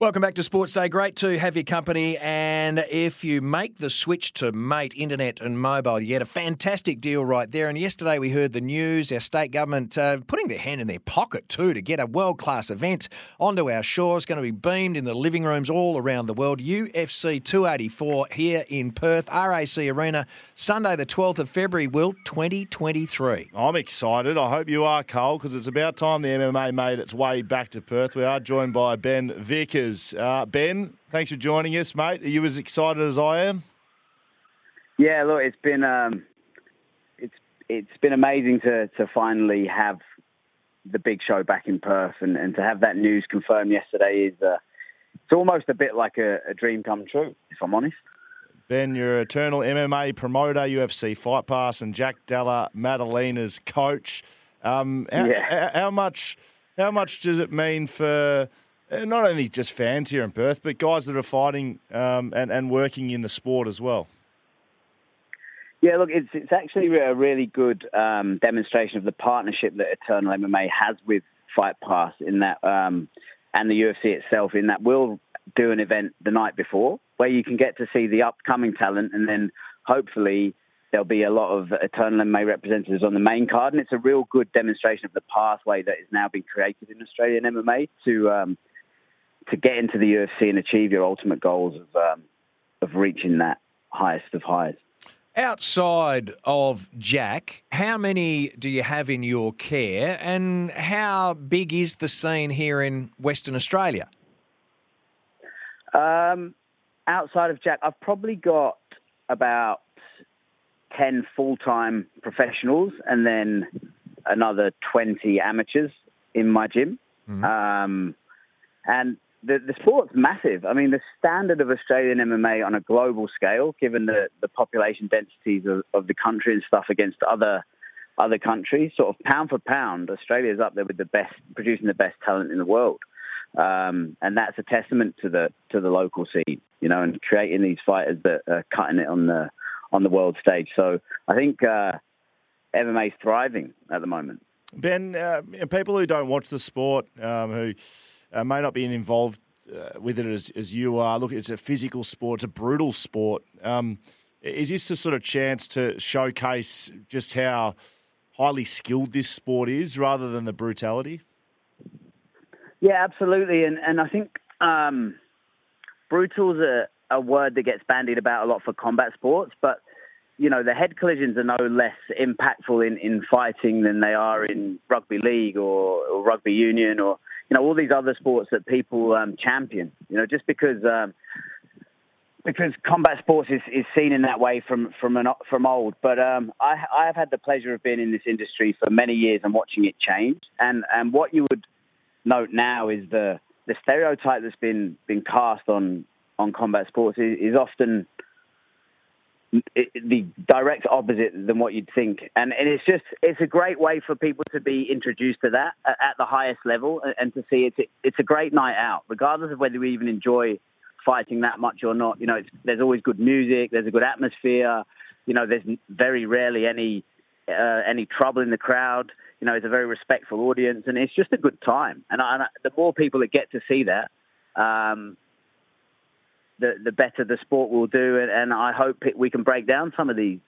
Welcome back to Sports Day. Great to have your company. And if you make the switch to Mate Internet and Mobile, you get a fantastic deal right there. And yesterday we heard the news, our state government uh, putting their hand in their pocket too to get a world class event onto our shores. Going to be beamed in the living rooms all around the world. UFC 284 here in Perth, RAC Arena, Sunday the 12th of February, Will 2023. I'm excited. I hope you are, Cole, because it's about time the MMA made its way back to Perth. We are joined by Ben Vickers. Uh, ben, thanks for joining us, mate. Are you as excited as I am? Yeah, look, it's been um, it's it's been amazing to to finally have the big show back in Perth, and, and to have that news confirmed yesterday is uh, it's almost a bit like a, a dream come true, if I'm honest. Ben, you're eternal MMA promoter, UFC Fight Pass, and Jack Della Maddalena's coach. Um, how, Yeah. how, how much how much does it mean for not only just fans here in Perth, but guys that are fighting um, and, and working in the sport as well? Yeah, look, it's it's actually a really good um, demonstration of the partnership that Eternal MMA has with Fight Pass in that, um, and the UFC itself in that we'll do an event the night before where you can get to see the upcoming talent, and then hopefully there'll be a lot of Eternal MMA representatives on the main card, and it's a real good demonstration of the pathway that is now being created in Australian MMA to um, to get into the UFC and achieve your ultimate goals of um, of reaching that highest of highs. Outside of Jack, how many do you have in your care, and how big is the scene here in Western Australia? Um, outside of Jack, I've probably got about 10 full time professionals and then another 20 amateurs in my gym. Um, and the, the sport's massive. I mean, the standard of Australian MMA on a global scale, given the, the population densities of, of the country and stuff against other other countries, sort of pound for pound, Australia's up there with the best, producing the best talent in the world. Um, and that's a testament to the to the local scene, you know, and creating these fighters that are cutting it on the on the world stage. So I think uh, MMA's thriving at the moment. Ben, uh, people who don't watch the sport, um, who uh, may not be involved uh, with it as, as you are, look, it's a physical sport, it's a brutal sport. Um, is this a sort of chance to showcase just how highly skilled this sport is rather than the brutality? Yeah, absolutely. And and I think um, brutal's a, a word that gets bandied about a lot for combat sports, but you know the head collisions are no less impactful in, in fighting than they are in rugby league or, or rugby union or you know all these other sports that people um, champion. You know, just because. Um, because combat sports is, is seen in that way from from an, from old. But um, I, I have had the pleasure of being in this industry for many years and watching it change. And and what you would note now is the the stereotype that's been been cast on on combat sports is, is often the direct opposite than what you'd think. And and it's just it's a great way for people to be introduced to that at, the highest level and, to see it's it's a great night out, regardless of whether we even enjoy fighting that much or not. You know, there's always good music, there's a good atmosphere. You know, there's very rarely any uh, any trouble in the crowd. You know, it's a very respectful audience, and it's just a good time. And, I, and I, the more people that get to see that, um, the the better the sport will do. And, and I hope it, we can break down some of these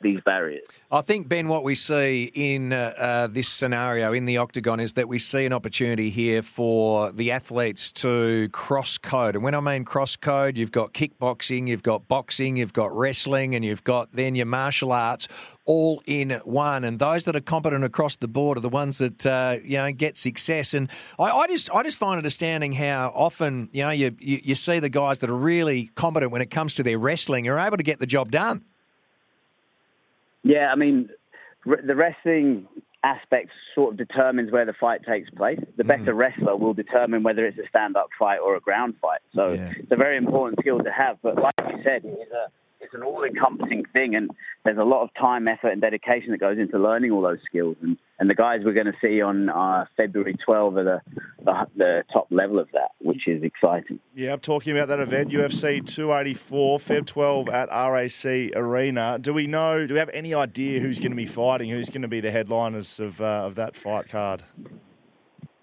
these barriers. I think, Ben, what we see in uh, uh, this scenario in the octagon is that we see an opportunity here for the athletes to cross code. And when I mean cross code, you've got kickboxing, you've got boxing, you've got wrestling, and you've got then your martial arts all in one. And those that are competent across the board are the ones that uh, you know get success. And I, I, just I just find it astounding how often you know you, you you see the guys that are really competent when it comes to their wrestling are able to get the job done. Yeah, I mean, the wrestling aspect sort of determines where the fight takes place. The mm. better wrestler will determine whether it's a stand-up fight or a ground fight. So yeah. it's a very important skill to have. But like you said, it's a it's an all-encompassing thing, and there's a lot of time, effort, and dedication that goes into learning all those skills. And, and the guys we're going to see on uh, February 12 are the, the, the top level of that, which is exciting. Yeah, I'm talking about that event, UFC 284, Feb 12 at RAC Arena. Do we know? Do we have any idea who's going to be fighting? Who's going to be the headliners of uh, of that fight card?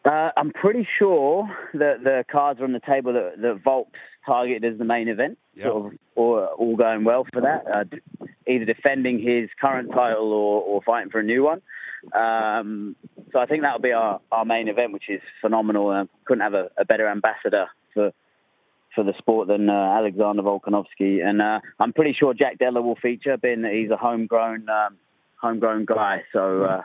Uh, I'm pretty sure that the cards are on the table that, that Volk's targeted as the main event, yep. sort of, or all going well for that, uh, either defending his current title or, or fighting for a new one. Um, so I think that'll be our, our main event, which is phenomenal. Uh, couldn't have a, a, better ambassador for for the sport than uh, Alexander Volkanovski, and uh, I'm pretty sure Jack Della will feature, being that he's a homegrown um, homegrown guy. So uh,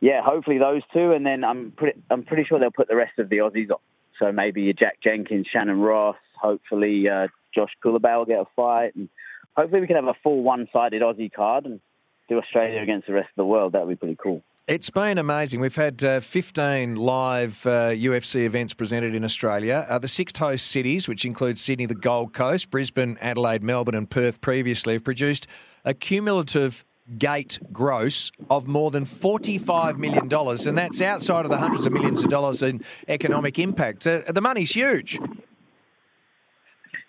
yeah, hopefully those two, and then I'm pretty I'm pretty sure they'll put the rest of the Aussies on. So maybe Jack Jenkins, Shannon Ross, hopefully uh, Josh Culibao will get a fight, and hopefully we can have a full one-sided Aussie card and do Australia against the rest of the world. That would be pretty cool. It's been amazing. We've had uh, 15 live uh, UFC events presented in Australia. Uh, the six host cities, which include Sydney, the Gold Coast, Brisbane, Adelaide, Melbourne, and Perth previously, have produced a cumulative gate gross of more than $45 million, and that's outside of the hundreds of millions of dollars in economic impact. Uh, the money's huge.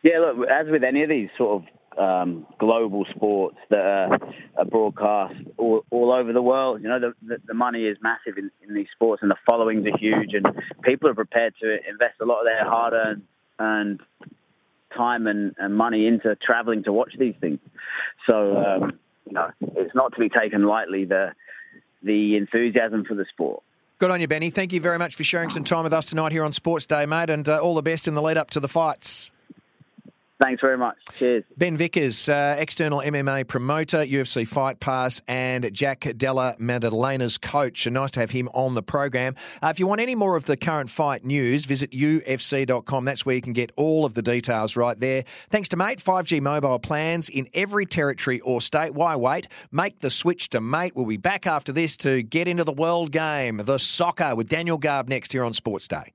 Yeah, look, as with any of these sort of um, global sports that are, are broadcast all, all, over the world. You know, the, the, the money is massive in, in, these sports and the followings are huge, and people are prepared to invest a lot of their hard earned and time and, and money into traveling to watch these things. So, um, you know, it's not to be taken lightly the the enthusiasm for the sport. Good on you, Benny. Thank you very much for sharing some time with us tonight here on Sports Day, mate, and uh, all the best in the lead up to the fights. Thanks very much. Cheers. Ben Vickers, uh, Eternal MMA promoter, UFC Fight Pass, and Jack Della Maddalena's coach. Nice to have him on the program. Uh, if you want any more of the current fight news, visit UFC.com. That's where you can get all of the details right there. Thanks to Mate, 5G mobile plans in every territory or state. Why wait? Make the switch to Mate. We'll be back after this to get into the world game, the soccer, with Daniel Garb next here on Sports Day.